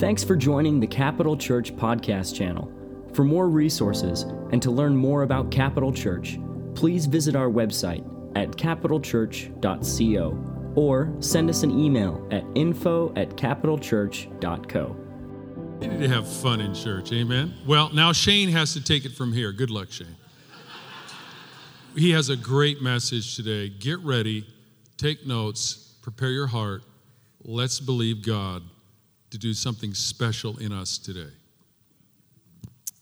Thanks for joining the Capital Church podcast channel. For more resources and to learn more about Capital Church, please visit our website at capitalchurch.co or send us an email at info at capitalchurch.co. You need to have fun in church, amen? Well, now Shane has to take it from here. Good luck, Shane. He has a great message today. Get ready, take notes, prepare your heart. Let's believe God to do something special in us today.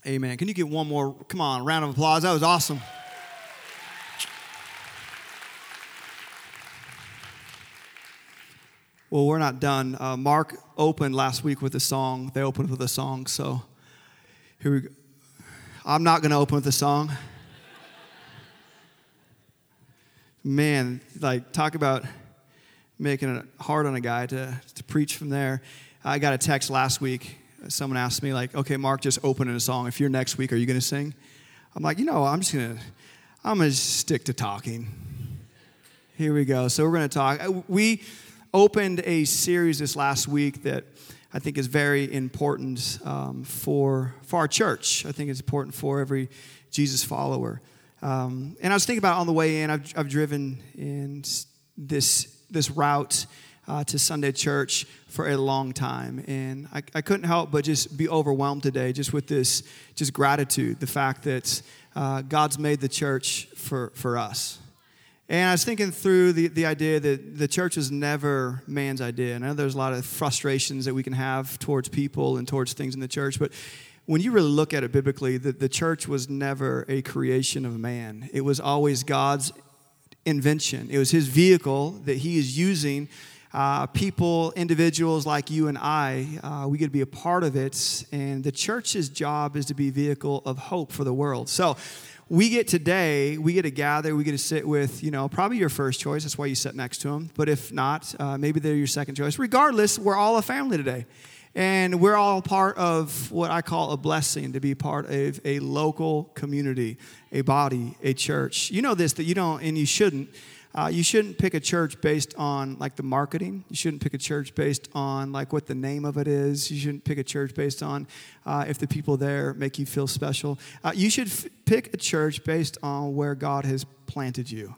Amen. Can you get one more? Come on, round of applause. That was awesome. Well, we're not done. Uh, Mark opened last week with a song. They opened with a song. So here we go. I'm not going to open with a song. Man, like, talk about making it hard on a guy to, to preach from there. I got a text last week. Someone asked me, like, okay, Mark, just open in a song. If you're next week, are you going to sing? I'm like, you know, I'm just going to, I'm going to stick to talking. Here we go. So we're going to talk. We, opened a series this last week that I think is very important um, for, for our church. I think it's important for every Jesus follower. Um, and I was thinking about on the way in, I've, I've driven in this, this route uh, to Sunday church for a long time. And I, I couldn't help but just be overwhelmed today just with this just gratitude, the fact that uh, God's made the church for, for us. And I was thinking through the, the idea that the church is never man's idea. And I know there's a lot of frustrations that we can have towards people and towards things in the church, but when you really look at it biblically, the, the church was never a creation of man. It was always God's invention. It was his vehicle that he is using. Uh, people, individuals like you and I, uh, we get to be a part of it. And the church's job is to be vehicle of hope for the world. So we get today, we get to gather, we get to sit with, you know, probably your first choice. That's why you sit next to them. But if not, uh, maybe they're your second choice. Regardless, we're all a family today. And we're all part of what I call a blessing to be part of a local community, a body, a church. You know this, that you don't, and you shouldn't. Uh, you shouldn't pick a church based on like the marketing. You shouldn't pick a church based on like what the name of it is. You shouldn't pick a church based on uh, if the people there make you feel special. Uh, you should f- pick a church based on where God has planted you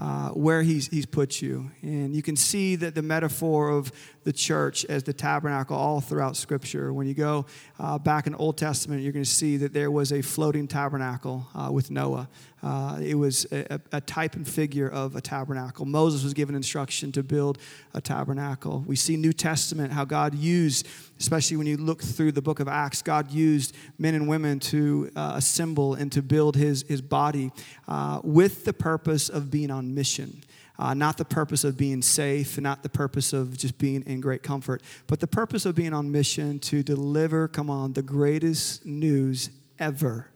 uh, where he's, he's put you. And you can see that the metaphor of the church as the tabernacle all throughout Scripture. When you go uh, back in Old Testament, you're going to see that there was a floating tabernacle uh, with Noah. Uh, it was a, a, type and figure of a tabernacle. Moses was given instruction to build a tabernacle. We see New Testament how God used, especially when you look through the book of Acts, God used men and women to uh, assemble and to build his, his body uh, with the purpose of being on mission. Uh, not the purpose of being safe, not the purpose of just being in great comfort, but the purpose of being on mission to deliver, come on, the greatest news ever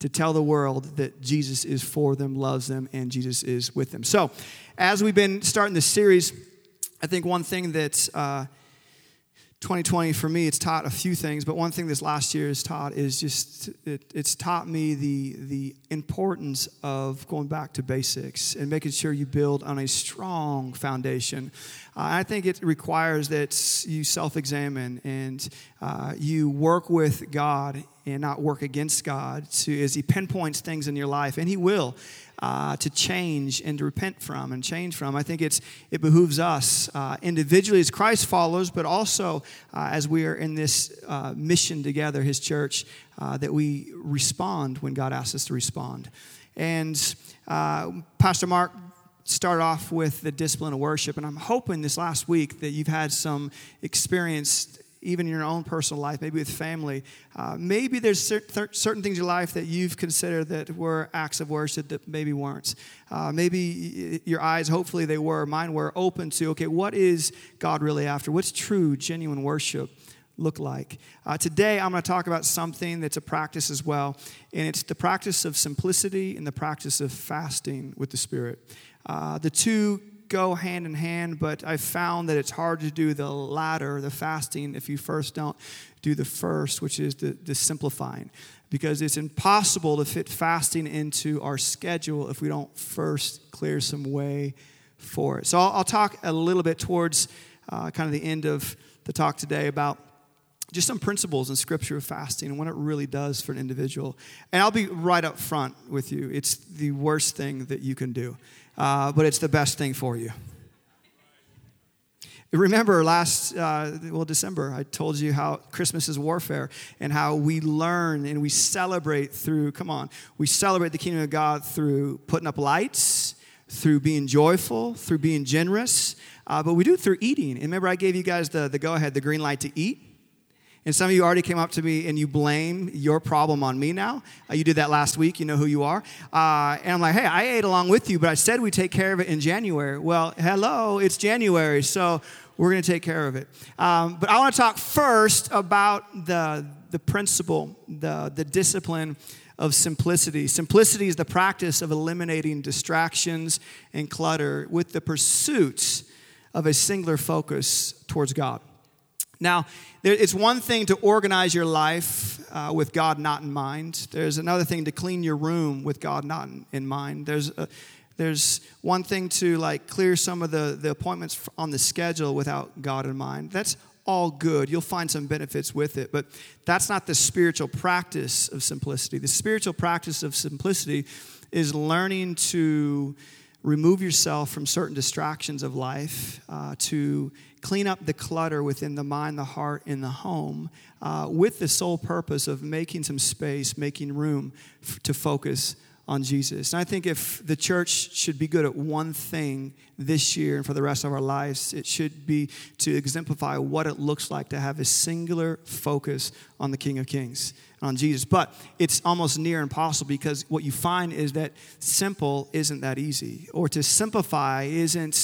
to tell the world that Jesus is for them, loves them, and Jesus is with them. So, as we've been starting this series, I think one thing that uh, 2020 for me, it's taught a few things, but one thing this last year has taught is just it, it's taught me the the importance of going back to basics and making sure you build on a strong foundation. I think it requires that you self-examine and uh, you work with God and not work against God to as He pinpoints things in your life, and He will uh, to change and to repent from and change from. I think it's, it behooves us uh, individually as Christ follows, but also uh, as we are in this uh, mission together, His church, uh, that we respond when God asks us to respond. And uh, Pastor Mark start off with the discipline of worship. And I'm hoping this last week that you've had some experience even in your own personal life, maybe with family. Uh, maybe there's certain things in your life that you've considered that were acts of worship that maybe weren't. Uh, maybe your eyes, hopefully they were, mine were open to, okay, what is God really after? What's true, genuine worship? look like. Uh, today, I'm going to talk about something that's a practice as well, and it's the practice of simplicity and the practice of fasting with the Spirit. Uh, the two go hand in hand, but I've found that it's hard to do the latter, the fasting, if you first don't do the first, which is the, the simplifying. Because it's impossible to fit fasting into our schedule if we don't first clear some way for it. So I'll, I'll talk a little bit towards uh, kind of the end of the talk today about just some principles in scripture of fasting and what it really does for an individual. And I'll be right up front with you. It's the worst thing that you can do, uh, but it's the best thing for you. Remember last, uh, well, December, I told you how Christmas is warfare and how we learn and we celebrate through, come on, we celebrate the kingdom of God through putting up lights, through being joyful, through being generous, uh, but we do it through eating. And remember, I gave you guys the, the go ahead, the green light to eat? And some of you already came up to me and you blame your problem on me now. Uh, you did that last week. You know who you are. Uh, and I'm like, hey, I ate along with you, but I said we take care of it in January. Well, hello, it's January, so we're going to take care of it. Um, but I want to talk first about the, the principle, the, the discipline of simplicity. Simplicity is the practice of eliminating distractions and clutter with the pursuit of a singular focus towards God. Now, it's one thing to organize your life uh, with God not in mind. There's another thing to clean your room with God not in mind. There's a, there's one thing to like clear some of the, the appointments on the schedule without God in mind. That's all good. You'll find some benefits with it, but that's not the spiritual practice of simplicity. The spiritual practice of simplicity is learning to remove yourself from certain distractions of life, uh, to clean up the clutter within the mind, the heart, and the home, uh, with the sole purpose of making some space, making room f- to focus on Jesus. And I think if the church should be good at one thing this year and for the rest of our lives, it should be to exemplify what it looks like to have a singular focus on the King of Kings, on Jesus. But it's almost near impossible because what you find is that simple isn't that easy, or to simplify isn't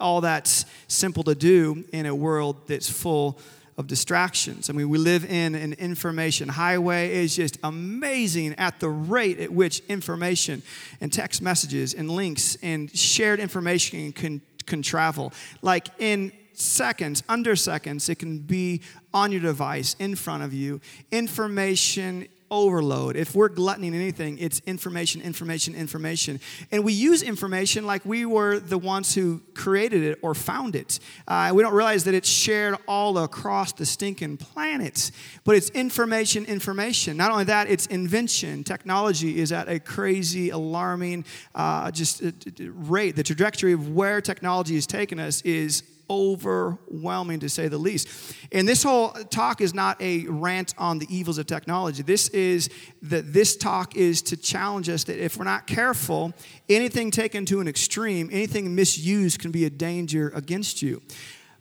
all that simple to do in a world that's full of distractions. I mean, we live in an information highway. It's just amazing at the rate at which information and text messages and links and shared information can, can travel. Like in seconds, under seconds, it can be on your device in front of you. Information overload. If we're gluttoning anything, it's information, information, information. And we use information like we were the ones who created it or found it. Uh, we don't realize that it's shared all across the stinking planet. But it's information, information. Not only that, it's invention. Technology is at a crazy, alarming uh, just uh, rate. The trajectory of where technology has taken us is overwhelming to say the least. And this whole talk is not a rant on the evils of technology. This is that this talk is to challenge us that if we're not careful, anything taken to an extreme, anything misused can be a danger against you.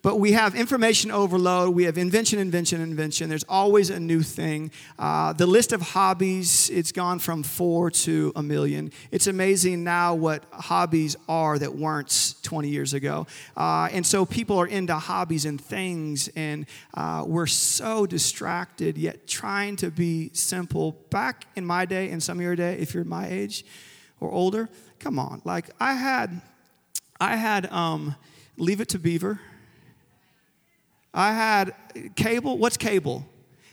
But we have information overload, we have invention, invention, invention. There's always a new thing. Uh, the list of hobbies, it's gone from four to a million. It's amazing now what hobbies are that weren't 20 years ago. Uh, and so people are into hobbies and things, and uh, we're so distracted, yet trying to be simple. Back in my day, and some of your day, if you're my age or older, come on. Like I had, I had, um, Leave It to Beaver. I had cable. What's cable?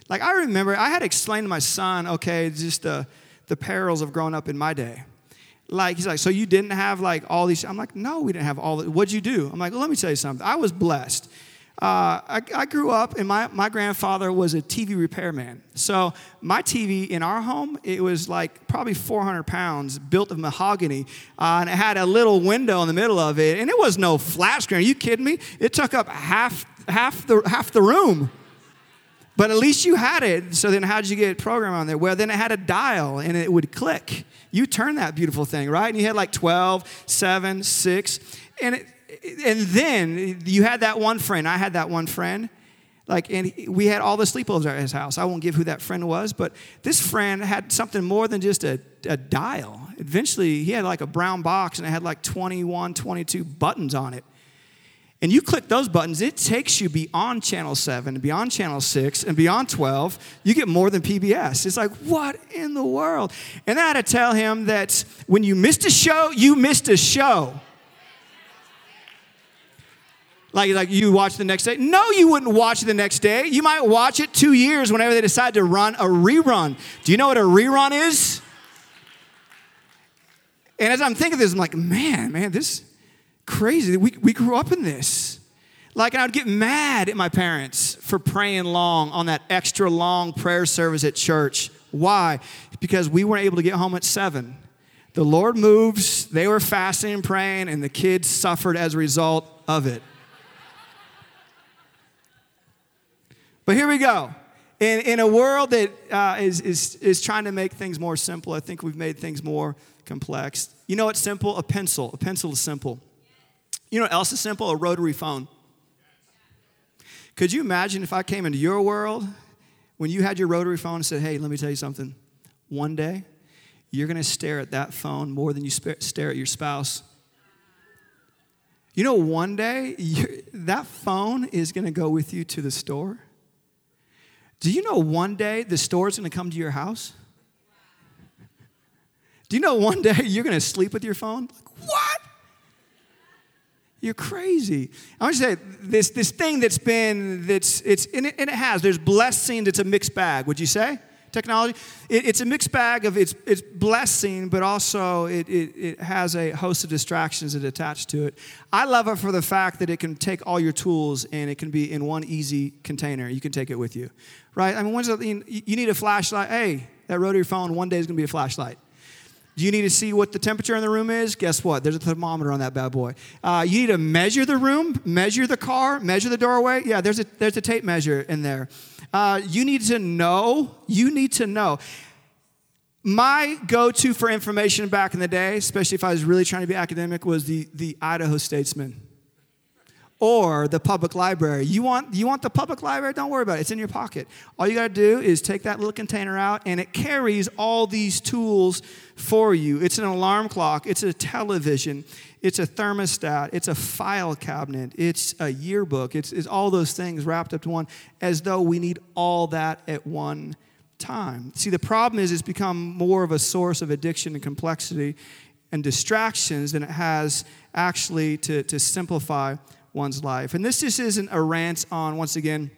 Like, I remember I had to explain to my son, okay, just the, the perils of growing up in my day. Like, he's like, so you didn't have like all these? I'm like, no, we didn't have all. The, what'd you do? I'm like, well, let me tell you something. I was blessed. Uh, I, I, grew up, and my, my grandfather was a TV repairman. So my TV in our home, it was like probably 400 pounds, built of mahogany, uh, and it had a little window in the middle of it, and it was no flat screen. Are you kidding me? It took up half half the, half the room. But at least you had it. So then, how did you get program on there? Well, then it had a dial and it would click. You turn that beautiful thing, right? And you had like 12, 7, 6. And, it, and then you had that one friend. I had that one friend. Like, and we had all the sleepovers at his house. I won't give who that friend was, but this friend had something more than just a, a dial. Eventually, he had like a brown box and it had like 21, 22 buttons on it and you click those buttons, it takes you beyond channel 7, beyond channel 6, and beyond 12. You get more than PBS. It's like, what in the world? And I had to tell him that when you missed a show, you missed a show. Like, like you watch the next day? No, you wouldn't watch the next day. You might watch it two years whenever they decide to run a rerun. Do you know what a rerun is? And as I'm thinking this, I'm like, man, man, this crazy. We, we grew up in this. Like, and I would get mad at my parents for praying long on that extra long prayer service at church. Why? Because we weren't able to get home at seven. The Lord moves, they were fasting and praying, and the kids suffered as a result of it. But here we go. In, in a world that uh, is is, is trying to make things more simple, I think we've made things more complex. You know what's simple? A pencil. A pencil is simple. You know what else is simple? A rotary phone. Could you imagine if I came into your world when you had your rotary phone and said, hey, let me tell you something. One day, you're going to stare at that phone more than you stare at your spouse. You know, one day, that phone is going to go with you to the store. Do you know one day the store is going to come to your house? Do you know one day you're going to sleep with your phone? Like, what? You're crazy. I want to say this, this thing that's been, that's, it's, and it, and it has, there's blessings. It's a mixed bag, would you say? Technology? It, it's a mixed bag of it's, it's blessing, but also it, it, it has a host of distractions that attach to it. I love it for the fact that it can take all your tools and it can be in one easy container. You can take it with you right? I mean, when's the, you need a flashlight. Hey, that rotary phone one day is going to be a flashlight. Do you need to see what the temperature in the room is? Guess what? There's a thermometer on that bad boy. Uh, you need to measure the room, measure the car, measure the doorway. Yeah, there's a, there's a tape measure in there. Uh, you need to know, you need to know. My go to for information back in the day, especially if I was really trying to be academic, was the, the Idaho Statesman or the public library. You want, you want the public library? Don't worry about it. It's in your pocket. All you got to do is take that little container out, and it carries all these tools for you. It's an alarm clock, it's a television, it's a thermostat, it's a file cabinet, it's a yearbook, it's, it's all those things wrapped up to one, as though we need all that at one time. See, the problem is it's become more of a source of addiction and complexity and distractions than it has actually to, to simplify one's life. And this just isn't a rant on, once again,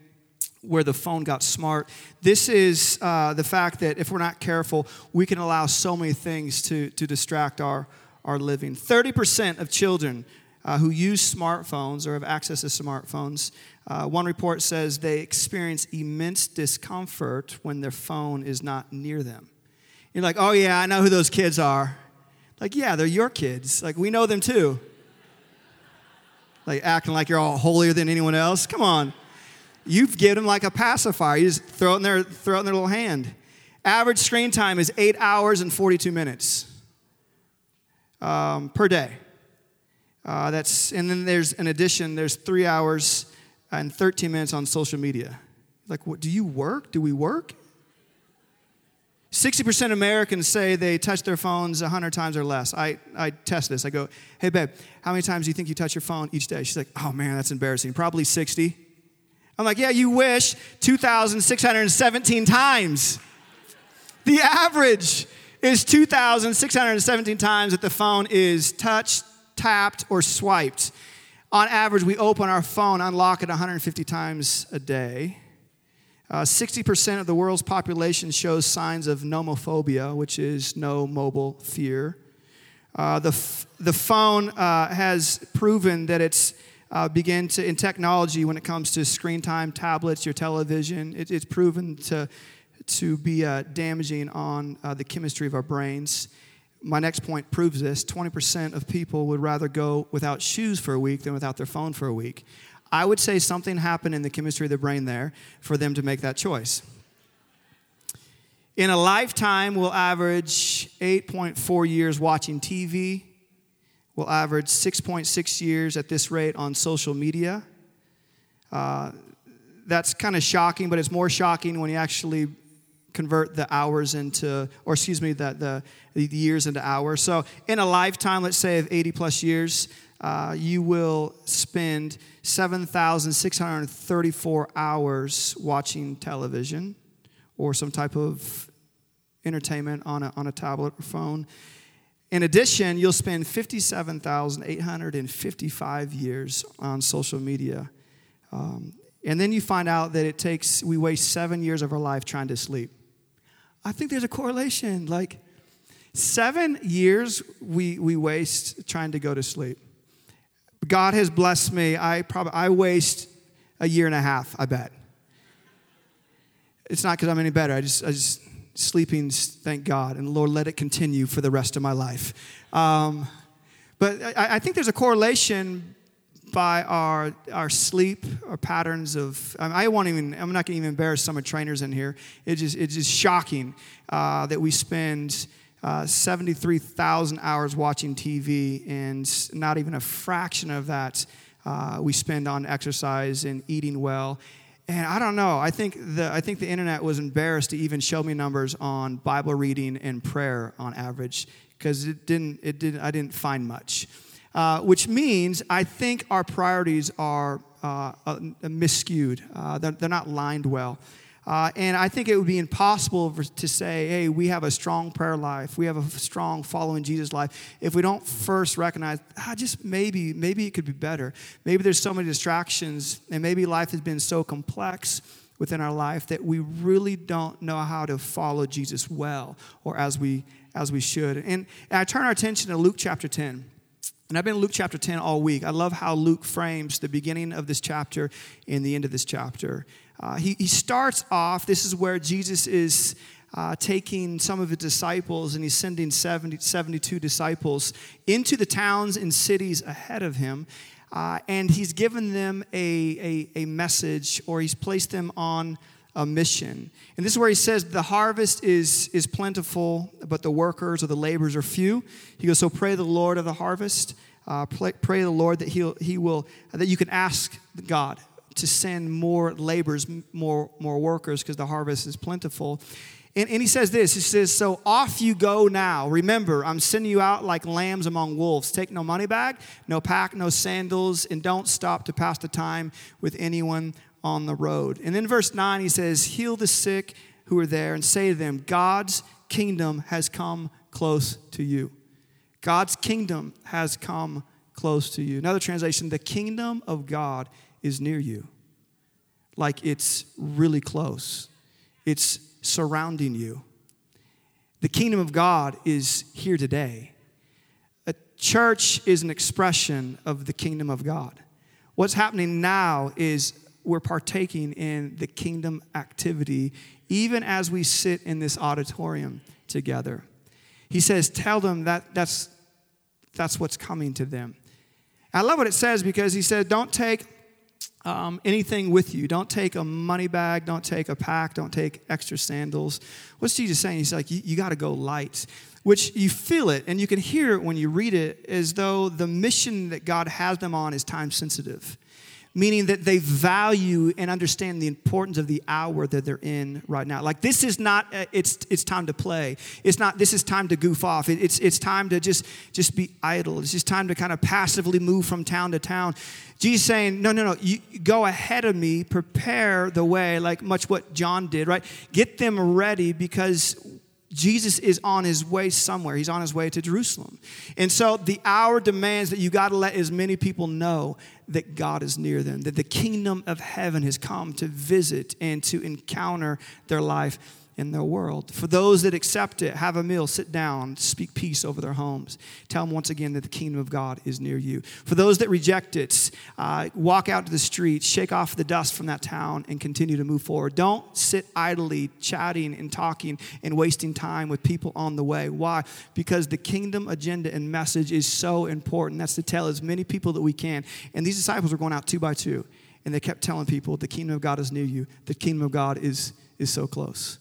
where the phone got smart. This is uh, the fact that if we're not careful, we can allow so many things to, to distract our, our living. 30% of children uh, who use smartphones or have access to smartphones, uh, one report says they experience immense discomfort when their phone is not near them. You're like, oh, yeah, I know who those kids are. Like, yeah, they're your kids. Like, we know them too like acting like you're all holier than anyone else. Come on. You've given them like a pacifier. You just throw it in their, throw it in their little hand. Average screen time is eight hours and 42 minutes um, per day. Uh, that's, and then there's, in addition, there's three hours and 13 minutes on social media. Like, what, do you work? Do we work? 60% of Americans say they touch their phones 100 times or less. I, I test this. I go, hey, babe, how many times do you think you touch your phone each day? She's like, oh, man, that's embarrassing. Probably 60. I'm like, yeah, you wish 2,617 times. The average is 2,617 times that the phone is touched, tapped, or swiped. On average, we open our phone, unlock it 150 times a day. Uh, 60% of the world's population shows signs of nomophobia, which is no mobile fear. Uh, the, f- the phone uh, has proven that it's uh, begun to, in technology, when it comes to screen time, tablets, your television, it, it's proven to, to be uh, damaging on uh, the chemistry of our brains. My next point proves this 20% of people would rather go without shoes for a week than without their phone for a week. I would say something happened in the chemistry of the brain there for them to make that choice. In a lifetime, we'll average 8.4 years watching TV. We'll average 6.6 years at this rate on social media. Uh, that's kind of shocking, but it's more shocking when you actually convert the hours into, or excuse me, the, the, the years into hours. So in a lifetime, let's say of 80 plus years, uh, you will spend 7,634 hours watching television or some type of entertainment on a, on a tablet or phone. In addition, you'll spend 57,855 years on social media. Um, and then you find out that it takes, we waste seven years of our life trying to sleep. I think there's a correlation. Like, seven years we, we waste trying to go to sleep. God has blessed me. I probably I waste a year and a half, I bet. It's not because I'm any better. I just, I just sleeping, thank God. And Lord, let it continue for the rest of my life. Um, but I, I think there's a correlation by our, our sleep, our patterns of, I won't even, I'm not going to even embarrass some of trainers in here. It just, it's just shocking uh, that we spend uh, 73,000 hours watching TV and not even a fraction of that uh, we spend on exercise and eating well. And I don't know. I think the I think the internet was embarrassed to even show me numbers on Bible reading and prayer on average because it didn't it didn't I didn't find much. Uh, which means I think our priorities are uh, uh, misskewed. Uh, they're, they're, not lined well. And I think it would be impossible for, to say, hey, we have a strong prayer life, we have a strong following Jesus life, if we don't first recognize, ah, just maybe, maybe it could be better. Maybe there's so many distractions, and maybe life has been so complex within our life that we really don't know how to follow Jesus well or as we as we should. And, and I turn our attention to Luke chapter 10. And I've been in Luke chapter 10 all week. I love how Luke frames the beginning of this chapter and the end of this chapter. Uh, he, he starts off, this is where Jesus is uh, taking some of his disciples and he's sending 70, 72 disciples into the towns and cities ahead of him. Uh, and he's given them a, a, a message or he's placed them on a mission. And this is where he says, The harvest is, is plentiful, but the workers or the laborers are few. He goes, So pray the Lord of the harvest. Uh, pray, pray the Lord that he'll, he will, that you can ask God to send more laborers, more, more workers, because the harvest is plentiful. And, and, he says this He says, So off you go now. Remember, I'm sending you out like lambs among wolves. Take no money bag, no pack, no sandals, and don't stop to pass the time with anyone on the road. And then verse 9, he says, Heal the sick who are there and say to them, God's kingdom has come close to you. God's kingdom has come close to you. Another translation, the kingdom of God is near you. Like it's really close, it's surrounding you. The kingdom of God is here today. A church is an expression of the kingdom of God. What's happening now is we're partaking in the kingdom activity, even as we sit in this auditorium together. He says, Tell them that that's, that's what's coming to them. I love what it says because he said, Don't take um, anything with you. Don't take a money bag. Don't take a pack. Don't take extra sandals. What's Jesus saying? He's like, You, you got to go light which you feel it and you can hear it when you read it as though the mission that God has them on is time sensitive meaning that they value and understand the importance of the hour that they're in right now. Like this is not uh, it's it's time to play. It's not this is time to goof off. It, it's it's time to just just be idle. It's just time to kind of passively move from town to town. Jesus saying, no, no, no, you go ahead of me, prepare the way, like much what John did, right? Get them ready because Jesus is on his way somewhere. He's on his way to Jerusalem. And so the hour demands that you got to let as many people know that God is near them, that the kingdom of heaven has come to visit and to encounter their life in their world. For those that accept it, have a meal, sit down, speak peace over their homes. Tell them once again that the kingdom of God is near you. For those that reject it, uh, walk out to the streets, shake off the dust from that town, and continue to move forward. Don't sit idly chatting and talking and wasting time with people on the way. Why? Because the kingdom agenda and message is so important. That's to tell as many people that we can. And these disciples were going out two by two, and they kept telling people, the kingdom of God is near you. The kingdom of God is, is so close.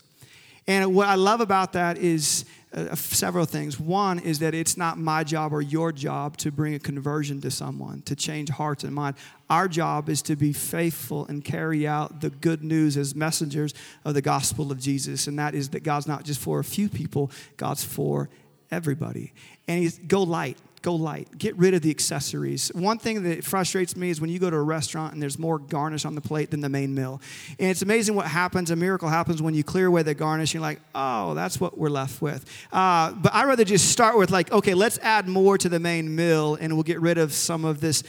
And what I love about that is uh, several things. One is that it's not my job or your job to bring a conversion to someone, to change hearts and mind. Our job is to be faithful and carry out the good news as messengers of the gospel of Jesus. And that is that God's not just for a few people, God's for everybody. And he's go light go light. Get rid of the accessories. One thing that frustrates me is when you go to a restaurant and there's more garnish on the plate than the main meal. And it's amazing what happens. A miracle happens when you clear away the garnish. You're like, oh, that's what we're left with. Uh, but I'd rather just start with, like, okay, let's add more to the main meal and we'll get rid of some of this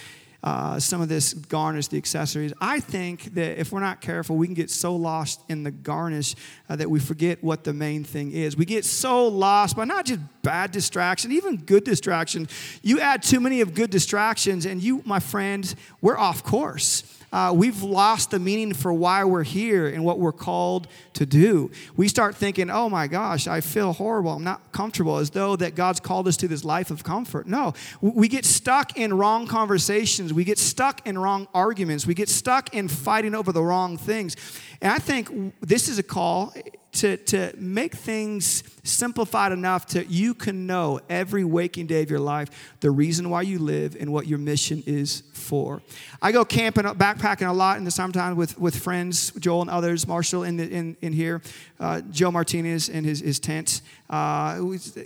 uh, some of this garnish, the accessories. I think that if we're not careful, we can get so lost in the garnish uh, that we forget what the main thing is. We get so lost by not just bad distraction, even good distraction. You add too many of good distractions, and you, my friend, we're off course uh, we've lost the meaning for why we're here and what we're called to do. We start thinking, oh my gosh, I feel horrible. I'm not comfortable, as though that God's called us to this life of comfort. No, we get stuck in wrong conversations. We get stuck in wrong arguments. We get stuck in fighting over the wrong things. And I think this is a call to, to make things simplified enough to you can know every waking day of your life the reason why you live and what your mission is for. I go camping, backpacking a lot in the summertime with, with friends, Joel and others, Marshall in, the, in, in here, uh, Joe Martinez in his, his tent, uh,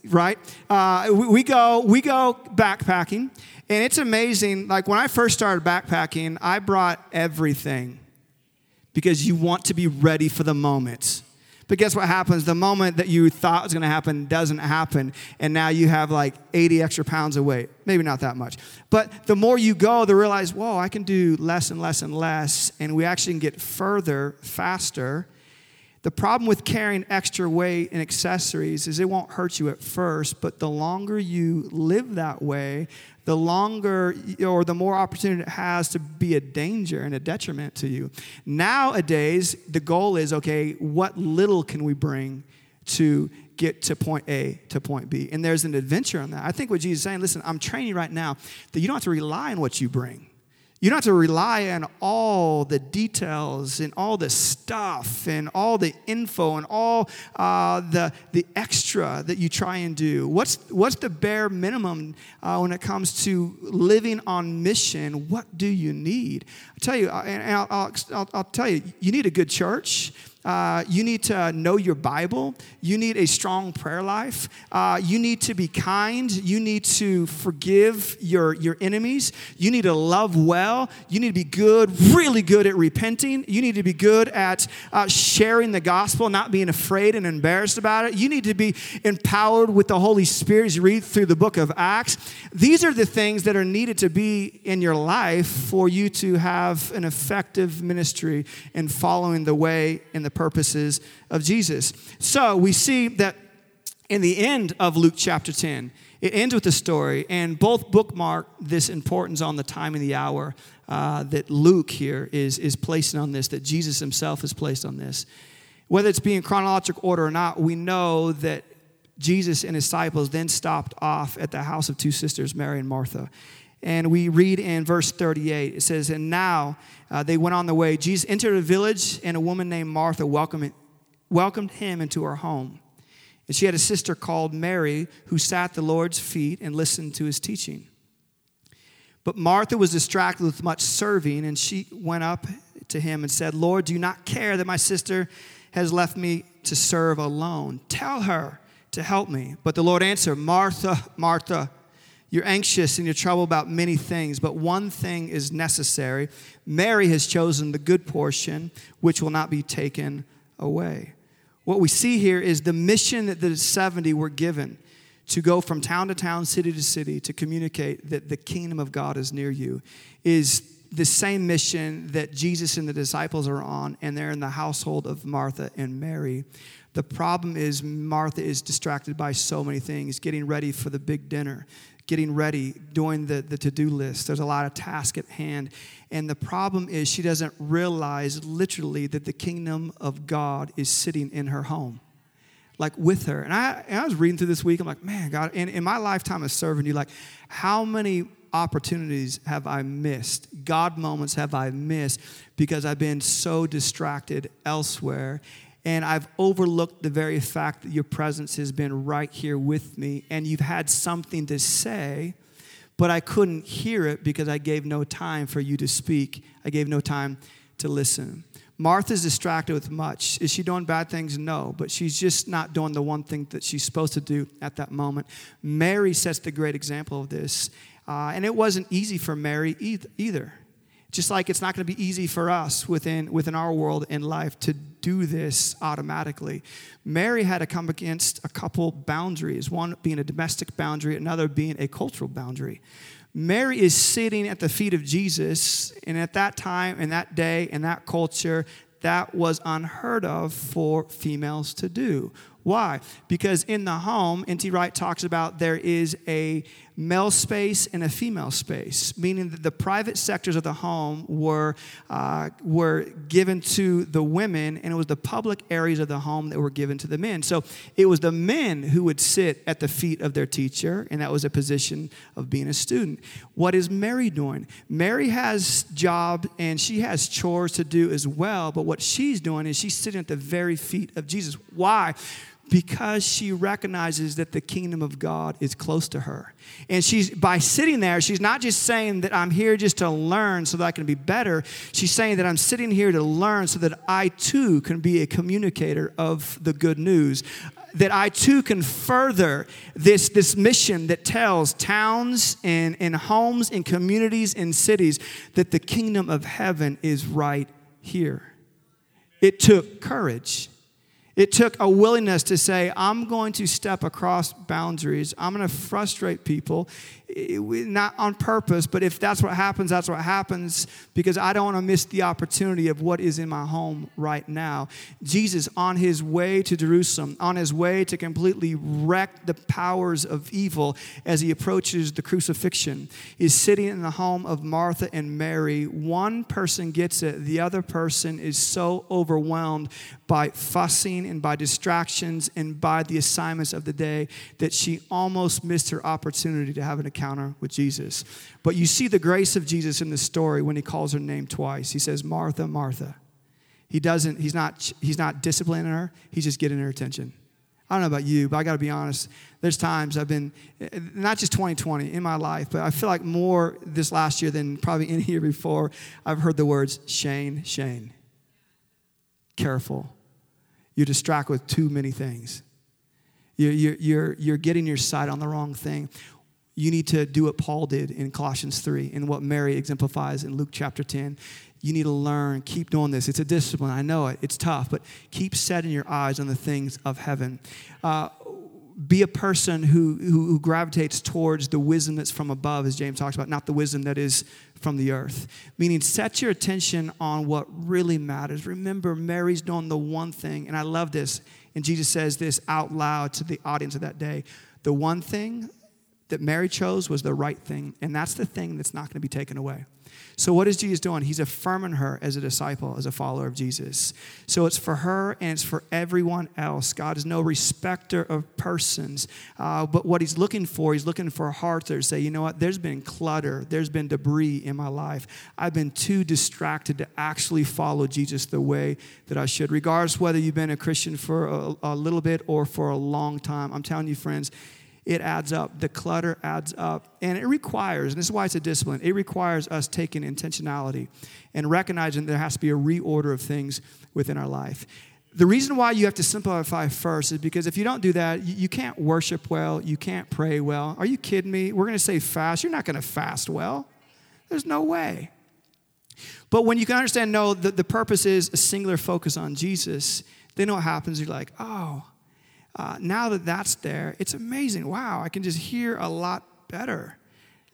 right? Uh, we, we, go, we go backpacking, and it's amazing. Like when I first started backpacking, I brought everything because you want to be ready for the moment. But guess what happens? The moment that you thought was going to happen doesn't happen, and now you have like 80 extra pounds of weight. Maybe not that much. But the more you go, the realize, whoa, I can do less and less and less, and we actually can get further faster. The problem with carrying extra weight and accessories is it won't hurt you at first, but the longer you live that way, the longer or the more opportunity it has to be a danger and a detriment to you. Nowadays, the goal is okay, what little can we bring to get to point A to point B? And there's an adventure on that. I think what Jesus is saying, listen, I'm training right now that you don't have to rely on what you bring. You don't have to rely on all the details and all the stuff and all the info and all uh, the, the extra that you try and do. What's, what's the bare minimum uh, when it comes to living on mission? What do you need? I tell you, uh, and I'll, I'll, I'll tell you, you need a good church. Uh, you need to know your Bible. You need a strong prayer life. Uh, you need to be kind. You need to forgive your, your enemies. You need to love well. You need to be good, really good at repenting. You need to be good at uh, sharing the gospel, not being afraid and embarrassed about it. You need to be empowered with the Holy Spirit as you read through the book of Acts. These are the things that are needed to be in your life for you to have an effective ministry in following the way and the purposes of Jesus. So we see that in the end of Luke chapter 10, it ends with a story, and both bookmark this importance on the time and the hour uh, that Luke here is, is placing on this, that Jesus himself is placed on this. Whether it's being chronological order or not, we know that Jesus and his disciples then stopped off at the house of two sisters, Mary and Martha. And we read in verse 38, it says, And now uh, they went on the way. Jesus entered a village, and a woman named Martha welcomed, welcomed him into her home. And she had a sister called Mary who sat at the Lord's feet and listened to his teaching. But Martha was distracted with much serving, and she went up to him and said, Lord, do you not care that my sister has left me to serve alone? Tell her to help me. But the Lord answered, Martha, Martha, you're anxious and you're troubled about many things, but one thing is necessary. Mary has chosen the good portion, which will not be taken away. What we see here is the mission that the 70 were given to go from town to town, city to city, to communicate that the kingdom of God is near you, is the same mission that Jesus and the disciples are on, and they're in the household of Martha and Mary. The problem is, Martha is distracted by so many things getting ready for the big dinner, getting ready, doing the, the to do list. There's a lot of tasks at hand. And the problem is, she doesn't realize literally that the kingdom of God is sitting in her home, like with her. And I, and I was reading through this week, I'm like, man, God, in, in my lifetime of serving you, like, how many opportunities have I missed? God moments have I missed because I've been so distracted elsewhere and I've overlooked the very fact that your presence has been right here with me, and you've had something to say, but I couldn't hear it because I gave no time for you to speak. I gave no time to listen. Martha's distracted with much. Is she doing bad things? No, but she's just not doing the one thing that she's supposed to do at that moment. Mary sets the great example of this. Uh, and it wasn't easy for Mary either. Just like it's not going to be easy for us within, within our world and life to do this automatically. Mary had to come against a couple boundaries, one being a domestic boundary, another being a cultural boundary. Mary is sitting at the feet of Jesus, and at that time, in that day, in that culture, that was unheard of for females to do. Why? Because in the home, N.T. Wright talks about there is a male space and a female space, meaning that the private sectors of the home were, uh, were given to the women, and it was the public areas of the home that were given to the men. So it was the men who would sit at the feet of their teacher, and that was a position of being a student. What is Mary doing? Mary has job and she has chores to do as well, but what she's doing is she's sitting at the very feet of Jesus. Why? Because she recognizes that the kingdom of God is close to her. And she's by sitting there, she's not just saying that I'm here just to learn so that I can be better. She's saying that I'm sitting here to learn so that I too can be a communicator of the good news. That I too can further this, this mission that tells towns and, and homes and communities and cities that the kingdom of heaven is right here. It took courage. It took a willingness to say, I'm going to step across boundaries. I'm going to frustrate people, Eh, not on purpose, but if that's what happens, that's what happens because I don't want to miss the opportunity of what is in my home right now. Jesus, on his way to Jerusalem, on his way to completely wreck the powers of evil as he approaches the crucifixion, is sitting in the home of Martha and Mary. One person gets it, the other person is so overwhelmed by fussing and by distractions and by the assignments of the day that she almost missed her opportunity to have an encounter with Jesus. But you see the grace of Jesus in the story when he calls her name twice. He says, Martha, Martha. He doesn't, he's not, he's not disciplining her, he's just getting her attention. I don't know about you, but I got to be honest. There's times I've been, not just 2020 in my life, but I feel like more this last year than probably any year before, I've heard the words Shane, Shane. Careful you're distracted with too many things. You're, you're, you're, you're getting your sight on the wrong thing. You need to do what Paul did in Colossians 3 and what Mary exemplifies in Luke chapter 10. You need to learn, keep doing this. It's a discipline. I know it. It's tough, but keep setting your eyes on the things of heaven. Uh, be a person who, who, who, gravitates towards the wisdom that's from above, as James talks about, not the wisdom that is from the earth. Meaning, set your attention on what really matters. Remember, Mary's doing the one thing, and I love this. And Jesus says this out loud to the audience of that day the one thing that Mary chose was the right thing, and that's the thing that's not going to be taken away. So, what is Jesus doing? He's affirming her as a disciple, as a follower of Jesus. So, it's for her and it's for everyone else. God is no respecter of persons. Uh, but what He's looking for, He's looking for hearts that say, you know what, there's been clutter, there's been debris in my life. I've been too distracted to actually follow Jesus the way that I should, regardless whether you've been a Christian for a, a little bit or for a long time. I'm telling you, friends, it adds up. The clutter adds up. And it requires, and this is why it's a discipline, it requires us taking intentionality and recognizing there has to be a reorder of things within our life. The reason why you have to simplify first is because if you don't do that, you, can't worship well, you can't pray well. Are you kidding me? We're going to say fast. You're not going to fast well. There's no way. But when you can understand, no, the, the purpose is a singular focus on Jesus, then what happens? You're like, oh, uh, now that that's there, it's amazing. Wow, I can just hear a lot better.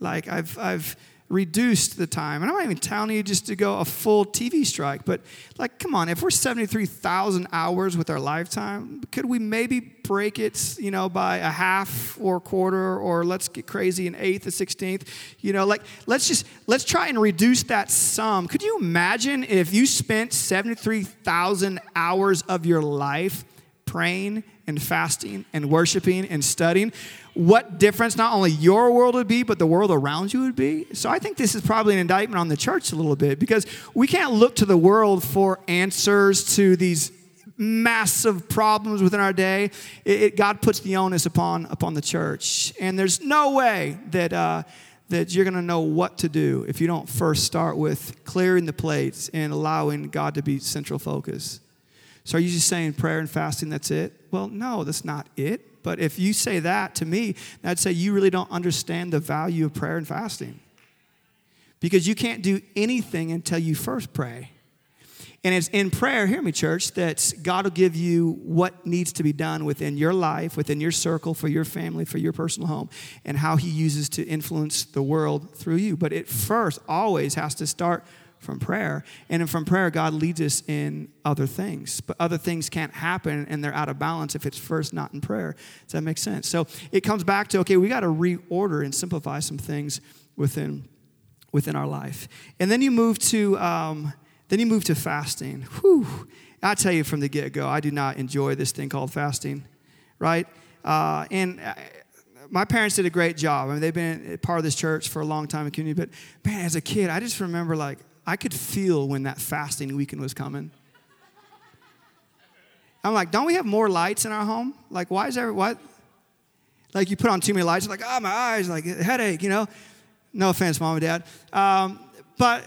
Like I've, I've reduced the time. And I'm not even telling you just to go a full TV strike, but like, come on, if we're 73,000 hours with our lifetime, could we maybe break it, you know, by a half or a quarter, or let's get crazy, an eighth, a sixteenth? You know, like, let's just, let's try and reduce that sum. Could you imagine if you spent 73,000 hours of your life praying and fasting and worshiping and studying, what difference not only your world would be, but the world around you would be. So I think this is probably an indictment on the church a little bit because we can't look to the world for answers to these massive problems within our day. It, it, God puts the onus upon upon the church, and there's no way that. Uh, that you're going to know what to do if you don't first start with clearing the plates and allowing God to be central focus. So are you just saying prayer and fasting, that's it? Well, no, that's not it. But if you say that to me, I'd say you really don't understand the value of prayer and fasting. Because you can't do anything until you first pray. And it's in prayer, hear me, church, that God will give you what needs to be done within your life, within your circle, for your family, for your personal home, and how He uses to influence the world through you. But it first always has to start from prayer. And from prayer, God leads us in other things. But other things can't happen and they're out of balance if it's first not in prayer. Does that make sense? So it comes back to okay, we got to reorder and simplify some things within within our life. And then you move to um, then you move to fasting. Whew. I tell you from the get go, I do not enjoy this thing called fasting, right? Uh, and uh, my parents did a great job. I mean, they've been part of this church for a long time in community. But man, as a kid, I just remember like I could feel when that fasting weekend was coming. I'm like, don't we have more lights in our home? Like, why is there what? Like, you put on too many lights, like, oh, my eyes, like, headache, you know? No offense, mom and dad. Um, but,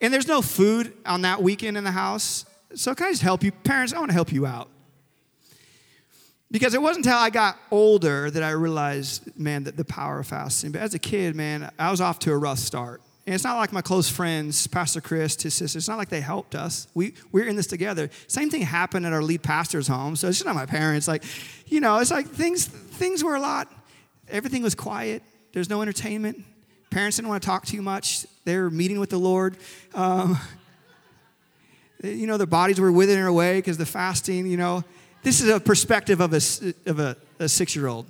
and there's no food on that weekend in the house. So, can I just help you? Parents, I want to help you out. Because it wasn't until I got older that I realized, man, that the power of fasting. But as a kid, man, I was off to a rough start. And it's not like my close friends, Pastor Chris, his sister, it's not like they helped us. We, we're in this together. Same thing happened at our lead pastor's home. So it's just not my parents. Like, you know, it's like things, things were a lot, everything was quiet. There's no entertainment. Parents didn't want to talk too much. They were meeting with the Lord. Um, you know, their bodies were withering away because the fasting, you know. This is a perspective of a, of a, a six year old,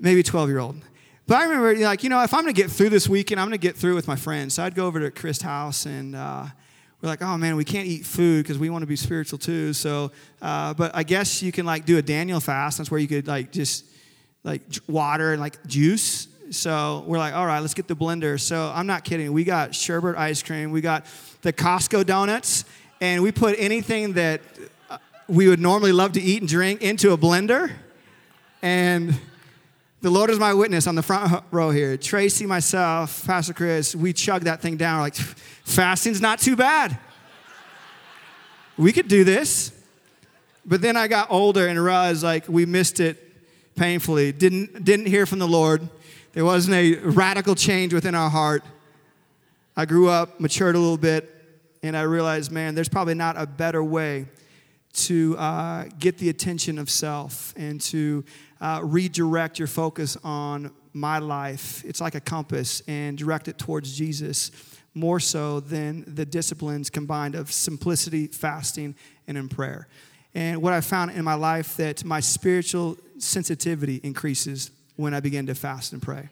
maybe 12 year old. But I remember, like, you know, if I'm going to get through this weekend, I'm going to get through with my friends. So I'd go over to Chris' house and uh, we're like, oh man, we can't eat food because we want to be spiritual too. So, uh, but I guess you can like do a Daniel fast. That's where you could like just like water and like juice. So we're like, all right, let's get the blender. So I'm not kidding. We got sherbet ice cream. We got the Costco donuts, and we put anything that uh, we would normally love to eat and drink into a blender, and the Lord is my witness on the front row here. Tracy, myself, Pastor Chris, we chugged that thing down. Like, fasting's not too bad. We could do this. But then I got older and realized like we missed it painfully. Didn't, didn't hear from the Lord. There wasn't a radical change within our heart. I grew up, matured a little bit, and I realized, man, there's probably not a better way to uh, get the attention of self and to uh, redirect your focus on my life. It's like a compass and direct it towards Jesus more so than the disciplines combined of simplicity, fasting, and in prayer. And what I found in my life that my spiritual sensitivity increases when I begin to fast and pray.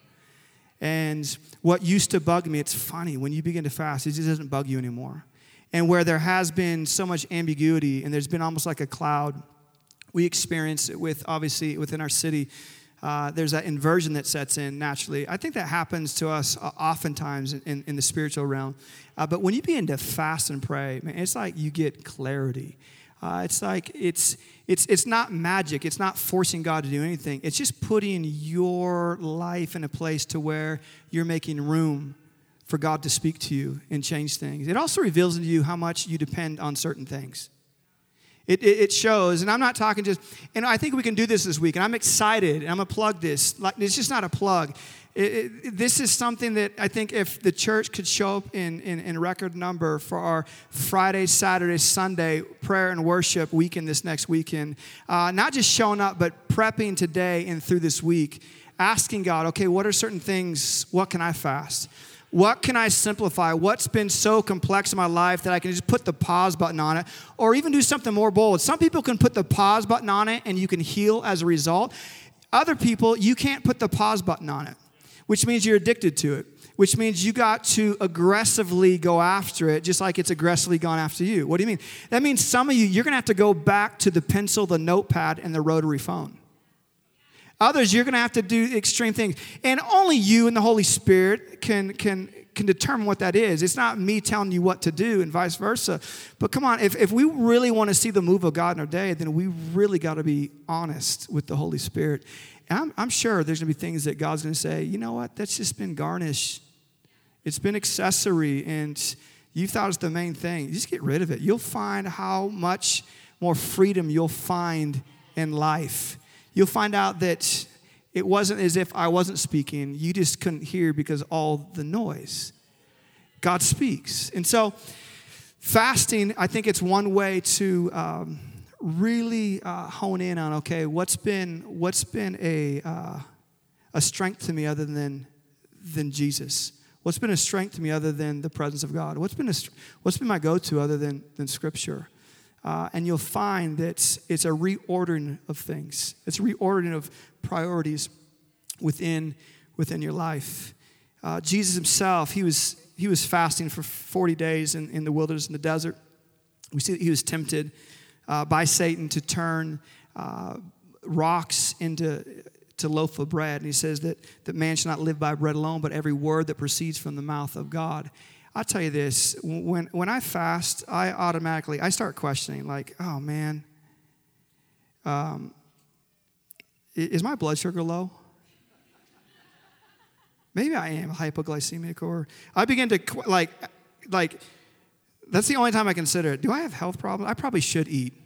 And what used to bug me, it's funny, when you begin to fast, it just doesn't bug you anymore and where there has been so much ambiguity and there's been almost like a cloud we experience it with obviously within our city uh, there's that inversion that sets in naturally. I think that happens to us oftentimes in, in, the spiritual realm. Uh, but when you begin to fast and pray man, it's like you get clarity. Uh, it's like it's it's it's not magic. It's not forcing god to do anything. It's just putting your life in a place to where you're making room for God to speak to you and change things. It also reveals to you how much you depend on certain things. It, it, it, shows, and I'm not talking just, and I think we can do this this week, and I'm excited, and I'm gonna plug this. Like, it's just not a plug. It, this is something that I think if the church could show up in, in, in record number for our Friday, Saturday, Sunday prayer and worship weekend this next weekend, uh, not just showing up, but prepping today and through this week, asking God, okay, what are certain things, what can I fast? What can I simplify? What's been so complex in my life that I can just put the pause button on it? Or even do something more bold. Some people can put the pause button on it and you can heal as a result. Other people, you can't put the pause button on it, which means you're addicted to it, which means you got to aggressively go after it, just like it's aggressively gone after you. What do you mean? That means some of you, you're gonna have to go back to the pencil, the notepad, and the rotary phone. Others, you're going to have to do extreme things. And only you and the Holy Spirit can, can, can determine what that is. It's not me telling you what to do and vice versa. But come on, if, if we really want to see the move of God in our day, then we really got to be honest with the Holy Spirit. I'm, I'm sure there's going to be things that God's going to say, you know what, that's just been garnish. It's been accessory, and you thought it's the main thing. Just get rid of it. You'll find how much more freedom you'll find in life you'll find out that it wasn't as if I wasn't speaking. You just couldn't hear because all the noise. God speaks. And so fasting, I think it's one way to um, really uh, hone in on okay, what's been what's been a uh, a strength to me other than than Jesus? What's been a strength to me other than the presence of God? What's been a, what's been my go-to other than than Scripture? Uh, and you'll find that it's a reordering of things. It's a reordering of priorities within within your life. Uh, Jesus himself, he was he was fasting for 40 days in, in the wilderness in the desert. We see that he was tempted uh, by Satan to turn uh, rocks into to loaf of bread. And he says that, that man shall not live by bread alone, but every word that proceeds from the mouth of God. I'll tell you this when, when I fast, I automatically I start questioning, like, oh man, um, is my blood sugar low? Maybe I am hypoglycemic, or I begin to like, like. That's the only time I consider it. Do I have health problems? I probably should eat.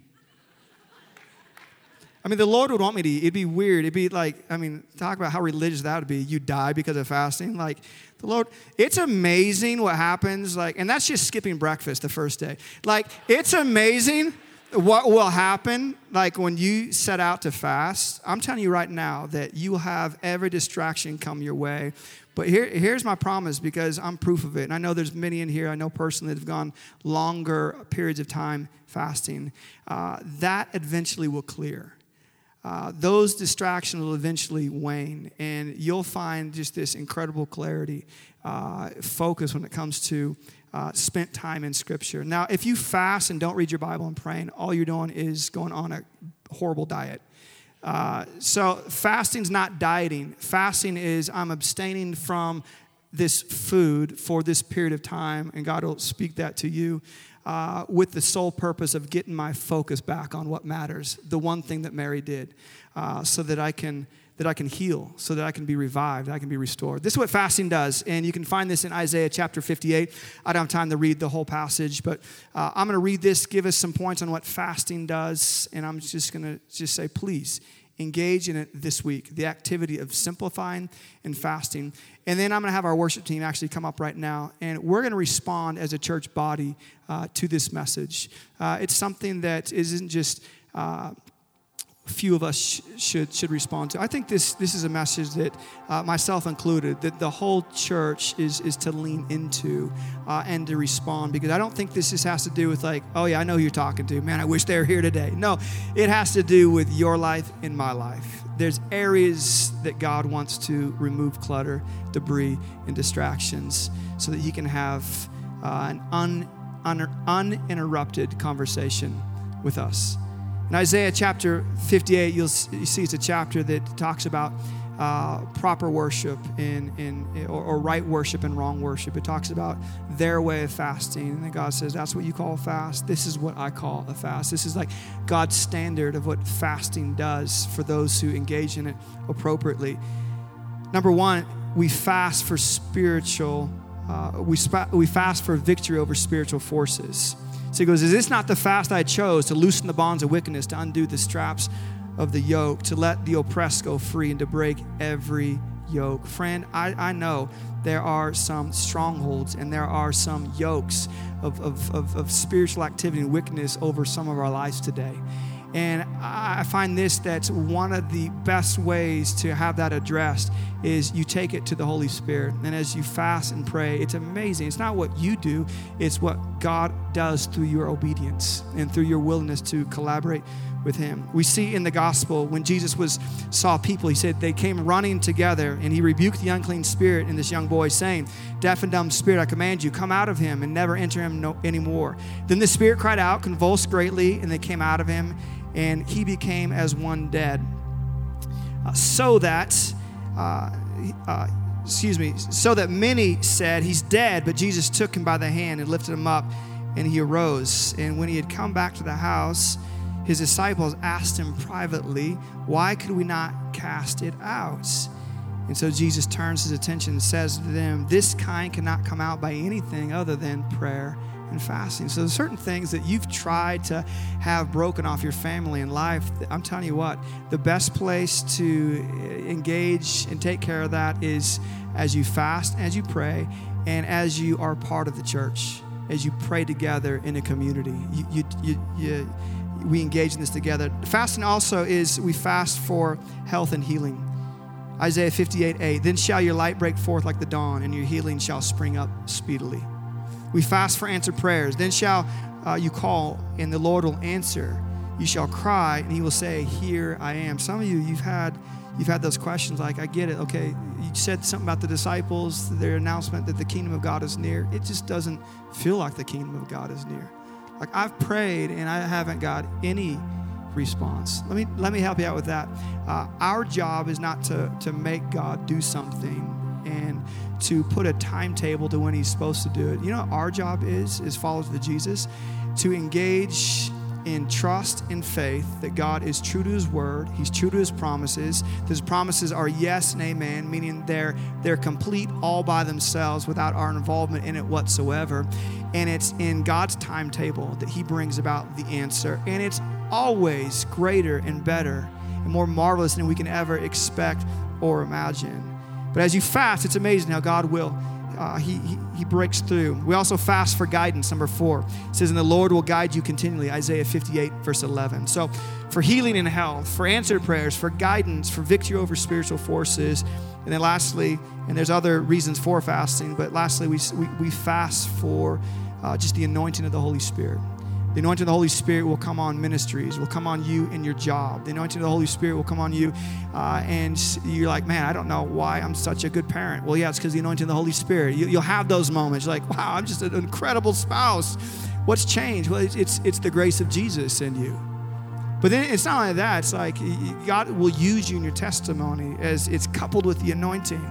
I mean, the Lord would want me to eat. It'd be weird. It'd be like, I mean, talk about how religious that would be. You die because of fasting. Like, the Lord, it's amazing what happens. Like, and that's just skipping breakfast the first day. Like, it's amazing what will happen. Like, when you set out to fast, I'm telling you right now that you will have every distraction come your way. But here, here's my promise because I'm proof of it. And I know there's many in here, I know personally, that have gone longer periods of time fasting. Uh, that eventually will clear uh, those distractions will eventually wane, and you'll find just this incredible clarity, uh, focus when it comes to uh, spent time in Scripture. Now, if you fast and don't read your Bible and praying, all you're doing is going on a horrible diet. Uh, so, fasting's not dieting. Fasting is I'm abstaining from this food for this period of time, and God will speak that to you uh, with the sole purpose of getting my focus back on what matters, the one thing that Mary did, uh, so that I can that I can heal, so that I can be revived, I can be restored. This is what fasting does, and you can find this in Isaiah chapter 58. I don't have time to read the whole passage, but uh, I'm going to read this, give us some points on what fasting does, and I'm just going to just say, please engage in it this week the activity of simplifying and fasting. And then I'm going to have our worship team actually come up right now, and we're going to respond as a church body uh, to this message. Uh, it's something that isn't just uh, few of us sh- should should respond to. I think this this is a message that uh, myself included that the whole church is is to lean into uh, and to respond because I don't think this just has to do with like oh yeah I know who you're talking to man I wish they were here today. No, it has to do with your life and my life. There's areas that God wants to remove clutter, debris, and distractions so that He can have uh, an un, un, uninterrupted conversation with us. In Isaiah chapter 58, you'll you see it's a chapter that talks about uh, proper worship and, and or, or, right worship and wrong worship. It talks about their way of fasting, and God says, "That's what you call a fast. This is what I call a fast. This is like God's standard of what fasting does for those who engage in it appropriately." Number one, we fast for spiritual. Uh, we, sp- we fast for victory over spiritual forces. So he goes, Is this not the fast I chose to loosen the bonds of wickedness, to undo the straps of the yoke, to let the oppressed go free, and to break every yoke? Friend, I, I know there are some strongholds and there are some yokes of, of, of, of spiritual activity and wickedness over some of our lives today. And I find this that one of the best ways to have that addressed is you take it to the Holy Spirit. And as you fast and pray, it's amazing. It's not what you do, it's what God does through your obedience and through your willingness to collaborate with him. We see in the gospel when Jesus was saw people, he said they came running together and he rebuked the unclean spirit in this young boy, saying, Deaf and dumb spirit, I command you, come out of him and never enter him no, anymore. Then the spirit cried out, convulsed greatly, and they came out of him and he became as one dead. Uh, so that, uh, uh, excuse me, so that many said, He's dead, but Jesus took him by the hand and lifted him up, and he arose. And when he had come back to the house, his disciples asked him privately, Why could we not cast it out? And so Jesus turns his attention and says to them, This kind cannot come out by anything other than prayer and fasting. So, certain things that you've tried to have broken off your family and life. I'm telling you what, the best place to eh, engage and take care of that is as you fast, as you pray, and as you are part of the church. as you pray together in a community. You, you, you, you, we engage in this together. Fasting also is we fast for health and healing. Isaiah 58 8. Then shall your light break forth like the dawn, and your healing shall spring up speedily. We fast for answered prayers. Then shall uh, you call, and the Lord will answer. You shall cry, and He will say, Here I am. Some of you, you've had you've had those questions like, I get it. Okay, you said something about the disciples, their announcement that the kingdom of God is near. It just doesn't feel like the kingdom of God is near. Like I've prayed and I haven't got any response. Let me let me help you out with that. Uh, our job is not to to make God do something and to put a timetable to when He's supposed to do it. You know, our job is as followers of Jesus to engage in trust and faith that God is true to his word, he's true to his promises. His promises are yes and amen, meaning they're they're complete all by themselves without our involvement in it whatsoever. And it's in God's timetable that he brings about the answer, and it's always greater and better and more marvelous than we can ever expect or imagine. But as you fast, it's amazing how God will uh, he, he, he, breaks through. We also fast for guidance, number four. It says, And the Lord will guide you continually, Isaiah 58, verse 11. So, for healing and health, for answered prayers, for guidance, for victory over spiritual forces. And then, lastly, and there's other reasons for fasting, but lastly, we, we, we fast for uh, just the anointing of the Holy Spirit. The anointing of the Holy Spirit will come on ministries, will come on you in your job. The anointing of the Holy Spirit will come on you, uh, and you're like, man, I don't know why I'm such a good parent. Well, yeah, it's because the anointing of the Holy Spirit. You, will have those moments like, wow, I'm just an incredible spouse. What's changed? Well, it's, it's, it's the grace of Jesus in you. But then it's not only that, it's like God will use you in your testimony as it's coupled with the anointing.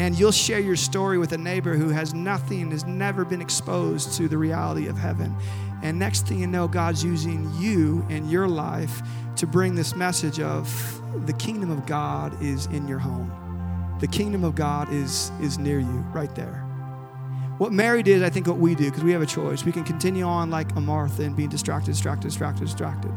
And you'll share your story with a neighbor who has nothing, has never been exposed to the reality of heaven. And next thing you know, God's using you and your life to bring this message of the kingdom of God is in your home. The kingdom of God is, is near you, right there. What Mary did, I think what we do, because we have a choice. We can continue on like a Martha and being distracted, distracted, distracted, distracted.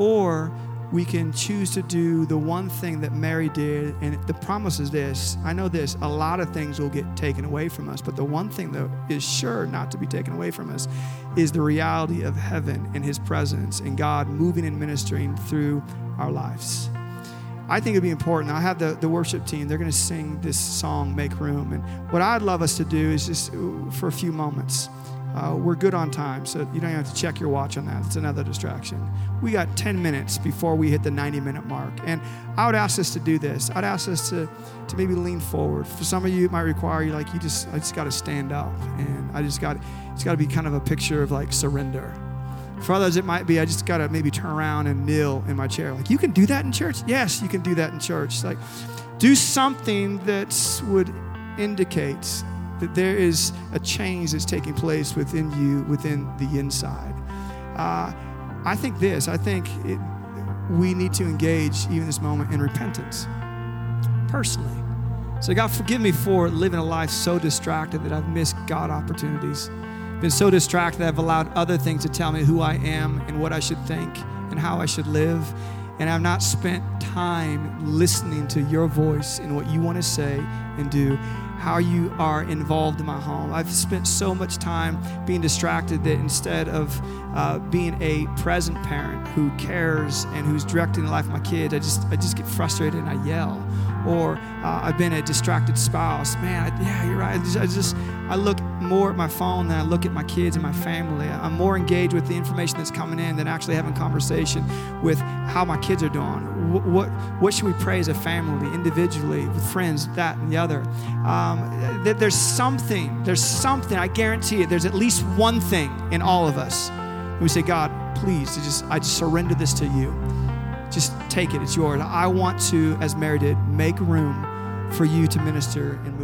Or we can choose to do the one thing that Mary did. And the promise is this I know this a lot of things will get taken away from us, but the one thing that is sure not to be taken away from us is the reality of heaven and His presence and God moving and ministering through our lives. I think it'd be important. I have the, the worship team, they're going to sing this song, Make Room. And what I'd love us to do is just for a few moments uh, we're good on time, so you don't have to check your watch on that. It's another distraction. We got 10 minutes before we hit the 90 minute mark. And I would ask us to do this. I'd ask us to, to maybe lean forward. For some of you, it might require you, like, you just, I just got to stand up. And I just got, it's got to be kind of a picture of like surrender. For others, it might be I just got to maybe turn around and kneel in my chair. Like, you can do that in church? Yes, you can do that in church. Like, do something that would indicate that there is a change that's taking place within you, within the inside. Uh, I think this, I think it, we need to engage even this moment in repentance personally. So, God, forgive me for living a life so distracted that I've missed God opportunities. Been so distracted that I've allowed other things to tell me who I am and what I should think and how I should live. And I've not spent time listening to your voice and what you want to say and do how you are involved in my home. I've spent so much time being distracted that instead of uh, being a present parent who cares and who's directing the life of my kids, I just I just get frustrated and I yell. Or uh, I've been a distracted spouse. Man, I, yeah, you're right. I just, I just I look more at my phone than I look at my kids and my family. I'm more engaged with the information that's coming in than actually having conversation with how my kids are doing what, what, what should we pray as a family, individually, with friends, that and the other? Um, there's something, there's something, I guarantee it, there's at least one thing in all of us. We say, God, please, just, I just surrender this to you. Just take it, it's yours. I want to, as Mary did, make room for you to minister in